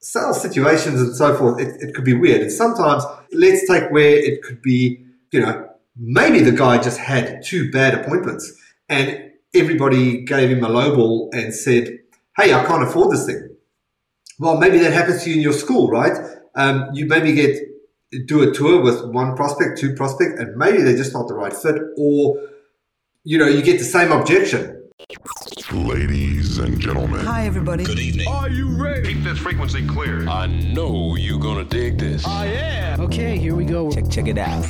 sales situations and so forth, it, it could be weird. And sometimes, let's take where it could be, you know, maybe the guy just had two bad appointments and everybody gave him a lowball and said, hey, I can't afford this thing. Well, maybe that happens to you in your school, right? Um, you maybe get do a tour with one prospect, two prospect, and maybe they're just not the right fit, or you know, you get the same objection. Ladies and gentlemen. Hi, everybody. Good evening. Are you ready? Keep this frequency clear. I know you're gonna dig this. I am. Okay, here we go. Check, check it out.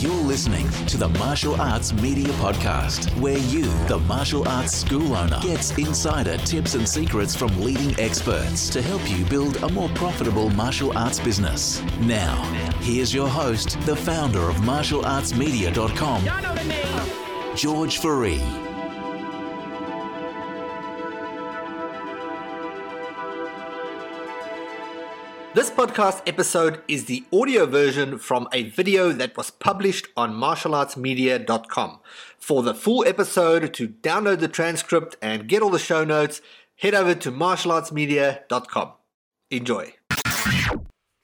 You're listening to the Martial Arts Media Podcast, where you, the martial arts school owner, gets insider tips and secrets from leading experts to help you build a more profitable martial arts business. Now, here's your host, the founder of martialartsmedia.com, Y'all know the name. George Fourie. This podcast episode is the audio version from a video that was published on martialartsmedia.com. For the full episode, to download the transcript and get all the show notes, head over to martialartsmedia.com. Enjoy.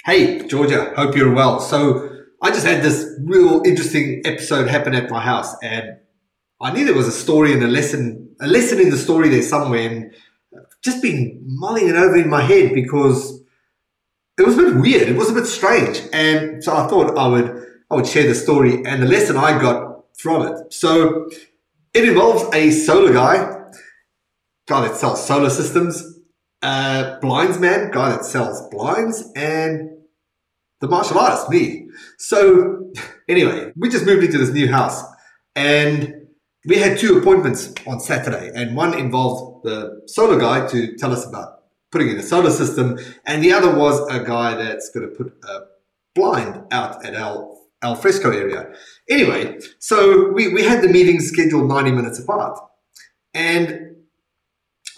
Hey, Georgia, hope you're well. So, I just had this real interesting episode happen at my house, and I knew there was a story and a lesson, a lesson in the story there somewhere, and just been mulling it over in my head because it was a bit weird. It was a bit strange, and so I thought I would I would share the story and the lesson I got from it. So, it involves a solar guy, guy that sells solar systems, a blindsman, guy that sells blinds, and the martial artist, me. So anyway, we just moved into this new house and we had two appointments on Saturday and one involved the solar guy to tell us about putting in a solar system and the other was a guy that's going to put a blind out at our al fresco area. Anyway, so we, we had the meetings scheduled 90 minutes apart and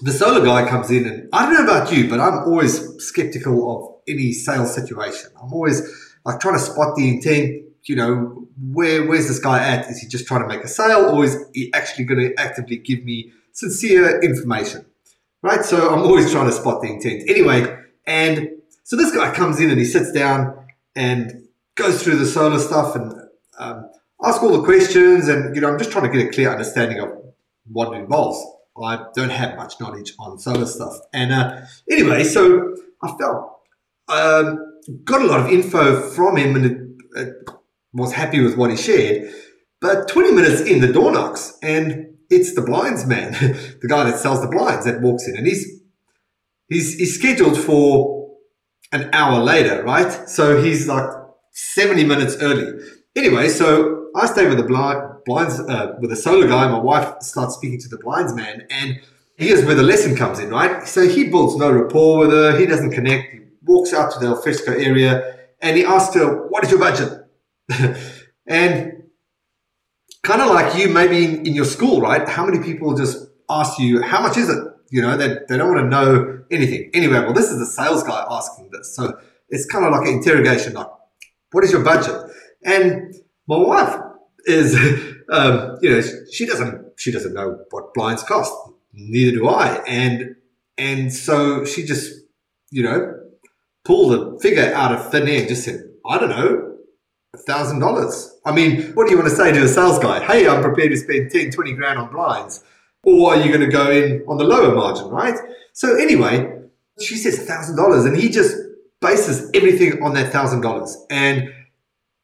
the solar guy comes in and I don't know about you, but I'm always skeptical of any sales situation. I'm always like trying to spot the intent, you know, where where's this guy at? Is he just trying to make a sale or is he actually going to actively give me sincere information? Right? So I'm always trying to spot the intent. Anyway, and so this guy comes in and he sits down and goes through the solar stuff and um, ask all the questions and you know I'm just trying to get a clear understanding of what it involves. I don't have much knowledge on solar stuff. And uh, anyway, so I felt um, got a lot of info from him and it, it was happy with what he shared. But 20 minutes in, the door knocks and it's the blinds man, the guy that sells the blinds that walks in and he's he's, he's scheduled for an hour later, right? So he's like 70 minutes early. Anyway, so I stay with the blind, blinds uh, with the solar guy. My wife starts speaking to the blinds man, and here's where the lesson comes in, right? So he builds no rapport with her. He doesn't connect. He walks out to the alfresco area, and he asks her, "What is your budget?" and kind of like you, maybe in, in your school, right? How many people just ask you, "How much is it?" You know, they, they don't want to know anything. Anyway, well, this is the sales guy asking this, so it's kind of like an interrogation, like, "What is your budget?" And my wife is, um, you know, she doesn't she doesn't know what blinds cost. Neither do I. And and so she just, you know, pulled a figure out of thin air and just said, I don't know, a thousand dollars. I mean, what do you want to say to a sales guy? Hey, I'm prepared to spend 10, 20 grand on blinds. Or are you going to go in on the lower margin, right? So anyway, she says a thousand dollars and he just bases everything on that thousand dollars. And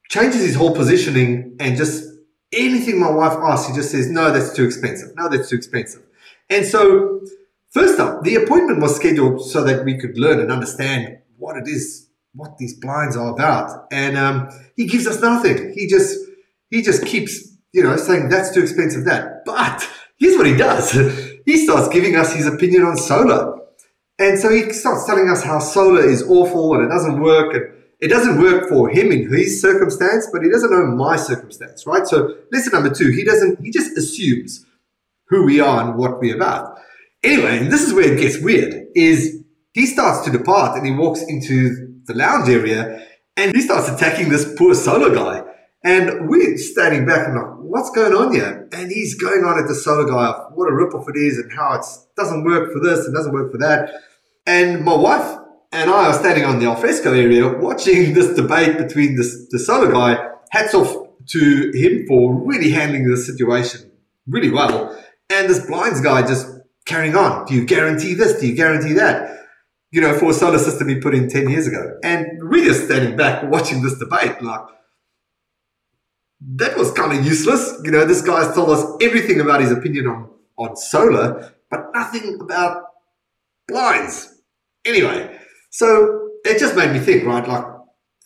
changes his whole positioning and just anything my wife asks, he just says, no, that's too expensive. No, that's too expensive. And so, first up, the appointment was scheduled so that we could learn and understand what it is, what these blinds are about. And um, he gives us nothing. He just, he just keeps, you know, saying that's too expensive. That, but here's what he does. he starts giving us his opinion on solar. And so he starts telling us how solar is awful and it doesn't work and it doesn't work for him in his circumstance, but he doesn't know my circumstance, right? So lesson number two, he doesn't, he just assumes who we are and what we're about. Anyway, and this is where it gets weird, is he starts to depart and he walks into the lounge area and he starts attacking this poor solo guy. And we're standing back and like, what's going on here? And he's going on at the solo guy of what a ripoff it is and how it doesn't work for this and doesn't work for that. And my wife and I are standing on the alfresco area watching this debate between this, the solo guy. Hats off to him for really handling the situation really well. And this blinds guy just carrying on. Do you guarantee this? Do you guarantee that? You know, for a solar system he put in 10 years ago. And really standing back watching this debate, like, that was kind of useless. You know, this guy's told us everything about his opinion on, on solar, but nothing about blinds. Anyway, so it just made me think, right? Like,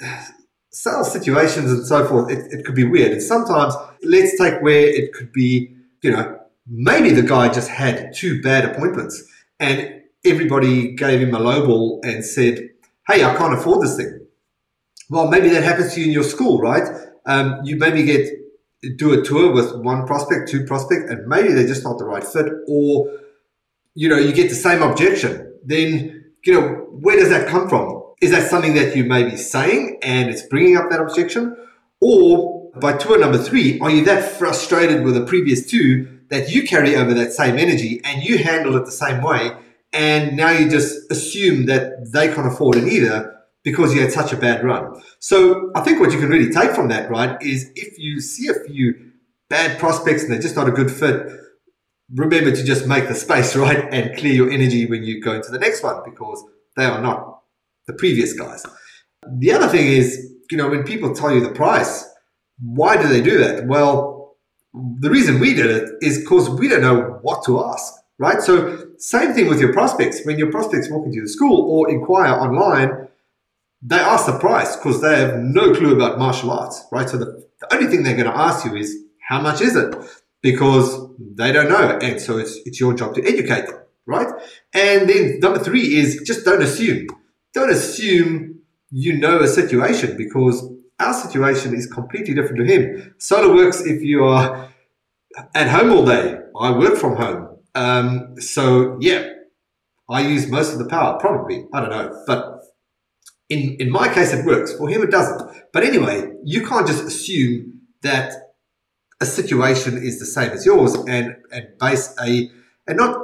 sales situations and so forth, it, it could be weird. And sometimes, let's take where it could be, you know, maybe the guy just had two bad appointments and everybody gave him a lowball and said, hey, I can't afford this thing. Well, maybe that happens to you in your school, right? Um, you maybe get do a tour with one prospect, two prospect, and maybe they're just not the right fit, or you know, you get the same objection. Then you know, where does that come from? Is that something that you may be saying and it's bringing up that objection? Or by tour number three, are you that frustrated with the previous two that you carry over that same energy and you handle it the same way? And now you just assume that they can't afford it either because you had such a bad run. So I think what you can really take from that, right, is if you see a few bad prospects and they're just not a good fit, remember to just make the space, right, and clear your energy when you go into the next one because they are not the previous guys. The other thing is, you know, when people tell you the price, why do they do that? Well, the reason we did it is because we don't know what to ask, right? So, same thing with your prospects. When your prospects walk into the school or inquire online, they ask the price because they have no clue about martial arts, right? So, the, the only thing they're going to ask you is, how much is it? Because they don't know. And so, it's, it's your job to educate them, right? And then number three is just don't assume. Don't assume you know a situation because our situation is completely different to him. Solar works if you are at home all day. I work from home. Um, so yeah, I use most of the power, probably. I don't know. But in, in my case, it works. For him, it doesn't. But anyway, you can't just assume that a situation is the same as yours and, and base a, and not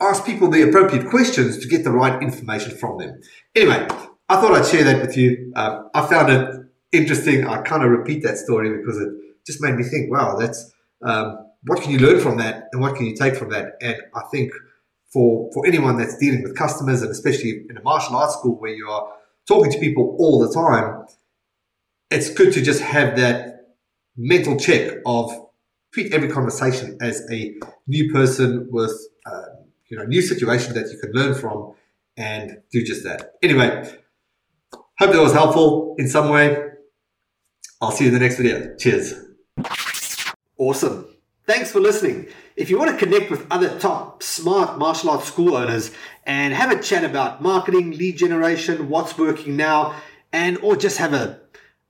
ask people the appropriate questions to get the right information from them. Anyway, I thought I'd share that with you. Um, I found it interesting. I kind of repeat that story because it just made me think, wow, that's um, what can you learn from that and what can you take from that? And I think for for anyone that's dealing with customers and especially in a martial arts school where you are talking to people all the time, it's good to just have that mental check of treat every conversation as a new person with uh, you know new situation that you can learn from and do just that. Anyway, hope that was helpful in some way. I'll see you in the next video. Cheers. Awesome. Thanks for listening. If you want to connect with other top smart martial arts school owners and have a chat about marketing, lead generation, what's working now, and or just have a,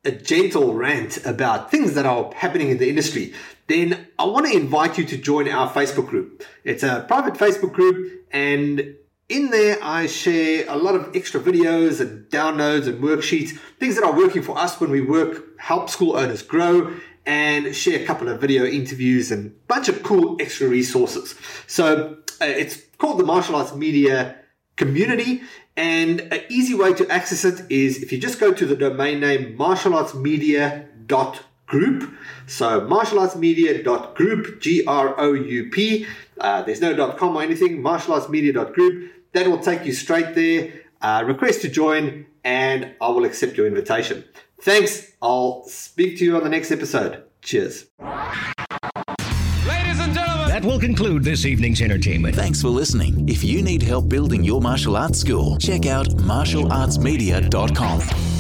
a gentle rant about things that are happening in the industry, then I want to invite you to join our Facebook group. It's a private Facebook group and in there, I share a lot of extra videos and downloads and worksheets, things that are working for us when we work, help school owners grow, and share a couple of video interviews and a bunch of cool extra resources. So uh, it's called the Martial Arts Media Community, and an easy way to access it is if you just go to the domain name martialartsmedia.group. So martialartsmedia.group, G-R-O-U-P. Uh, there's no dot .com or anything, martialartsmedia.group. That will take you straight there. Uh, request to join, and I will accept your invitation. Thanks. I'll speak to you on the next episode. Cheers. Ladies and gentlemen. That will conclude this evening's entertainment. Thanks for listening. If you need help building your martial arts school, check out martialartsmedia.com.